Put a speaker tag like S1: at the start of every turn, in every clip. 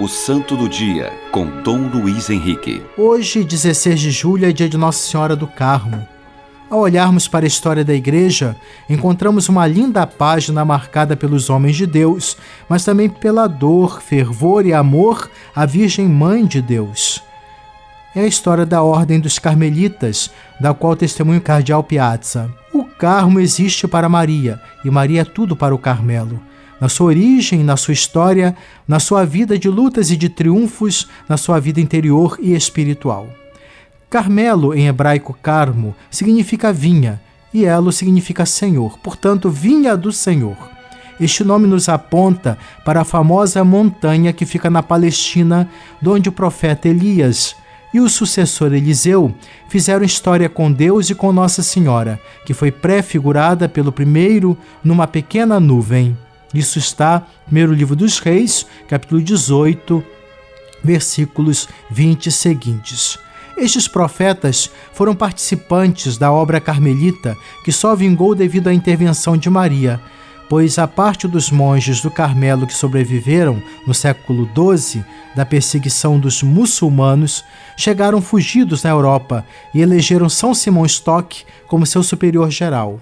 S1: O Santo do Dia, com Dom Luiz Henrique.
S2: Hoje, 16 de julho, é dia de Nossa Senhora do Carmo. Ao olharmos para a história da Igreja, encontramos uma linda página marcada pelos homens de Deus, mas também pela dor, fervor e amor à Virgem Mãe de Deus. É a história da Ordem dos Carmelitas, da qual testemunho Cardeal Piazza. O Carmo existe para Maria, e Maria é tudo para o Carmelo na sua origem, na sua história, na sua vida de lutas e de triunfos, na sua vida interior e espiritual. Carmelo, em hebraico carmo, significa vinha, e elo significa Senhor, portanto, vinha do Senhor. Este nome nos aponta para a famosa montanha que fica na Palestina, onde o profeta Elias e o sucessor Eliseu fizeram história com Deus e com Nossa Senhora, que foi prefigurada pelo primeiro numa pequena nuvem. Isso está no primeiro livro dos Reis, capítulo 18, versículos 20 seguintes. Estes profetas foram participantes da obra carmelita que só vingou devido à intervenção de Maria, pois a parte dos monges do Carmelo que sobreviveram no século XII da perseguição dos muçulmanos chegaram fugidos na Europa e elegeram São Simão Stock como seu superior geral.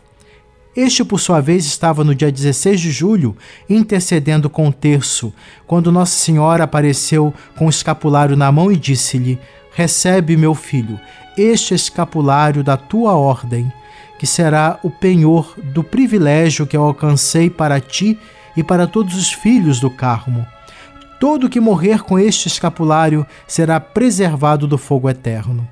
S2: Este, por sua vez, estava no dia 16 de julho intercedendo com o terço, quando Nossa Senhora apareceu com o escapulário na mão e disse-lhe: Recebe, meu filho, este escapulário da tua ordem, que será o penhor do privilégio que eu alcancei para ti e para todos os filhos do Carmo. Todo que morrer com este escapulário será preservado do fogo eterno.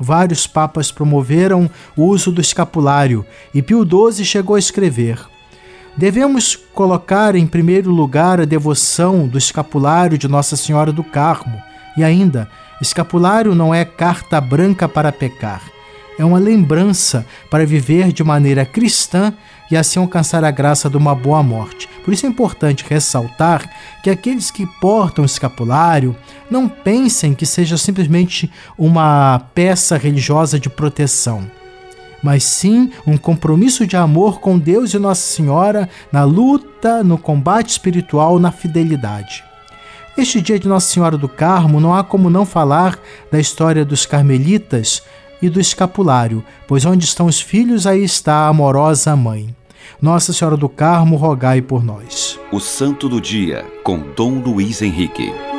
S2: Vários papas promoveram o uso do escapulário e Pio XII chegou a escrever: Devemos colocar em primeiro lugar a devoção do escapulário de Nossa Senhora do Carmo. E ainda, escapulário não é carta branca para pecar, é uma lembrança para viver de maneira cristã e assim alcançar a graça de uma boa morte. Por isso é importante ressaltar que aqueles que portam o escapulário não pensem que seja simplesmente uma peça religiosa de proteção, mas sim um compromisso de amor com Deus e Nossa Senhora na luta, no combate espiritual, na fidelidade. Este dia de Nossa Senhora do Carmo não há como não falar da história dos carmelitas e do escapulário, pois onde estão os filhos, aí está a amorosa mãe. Nossa Senhora do Carmo, rogai por nós.
S1: O Santo do Dia, com Dom Luiz Henrique.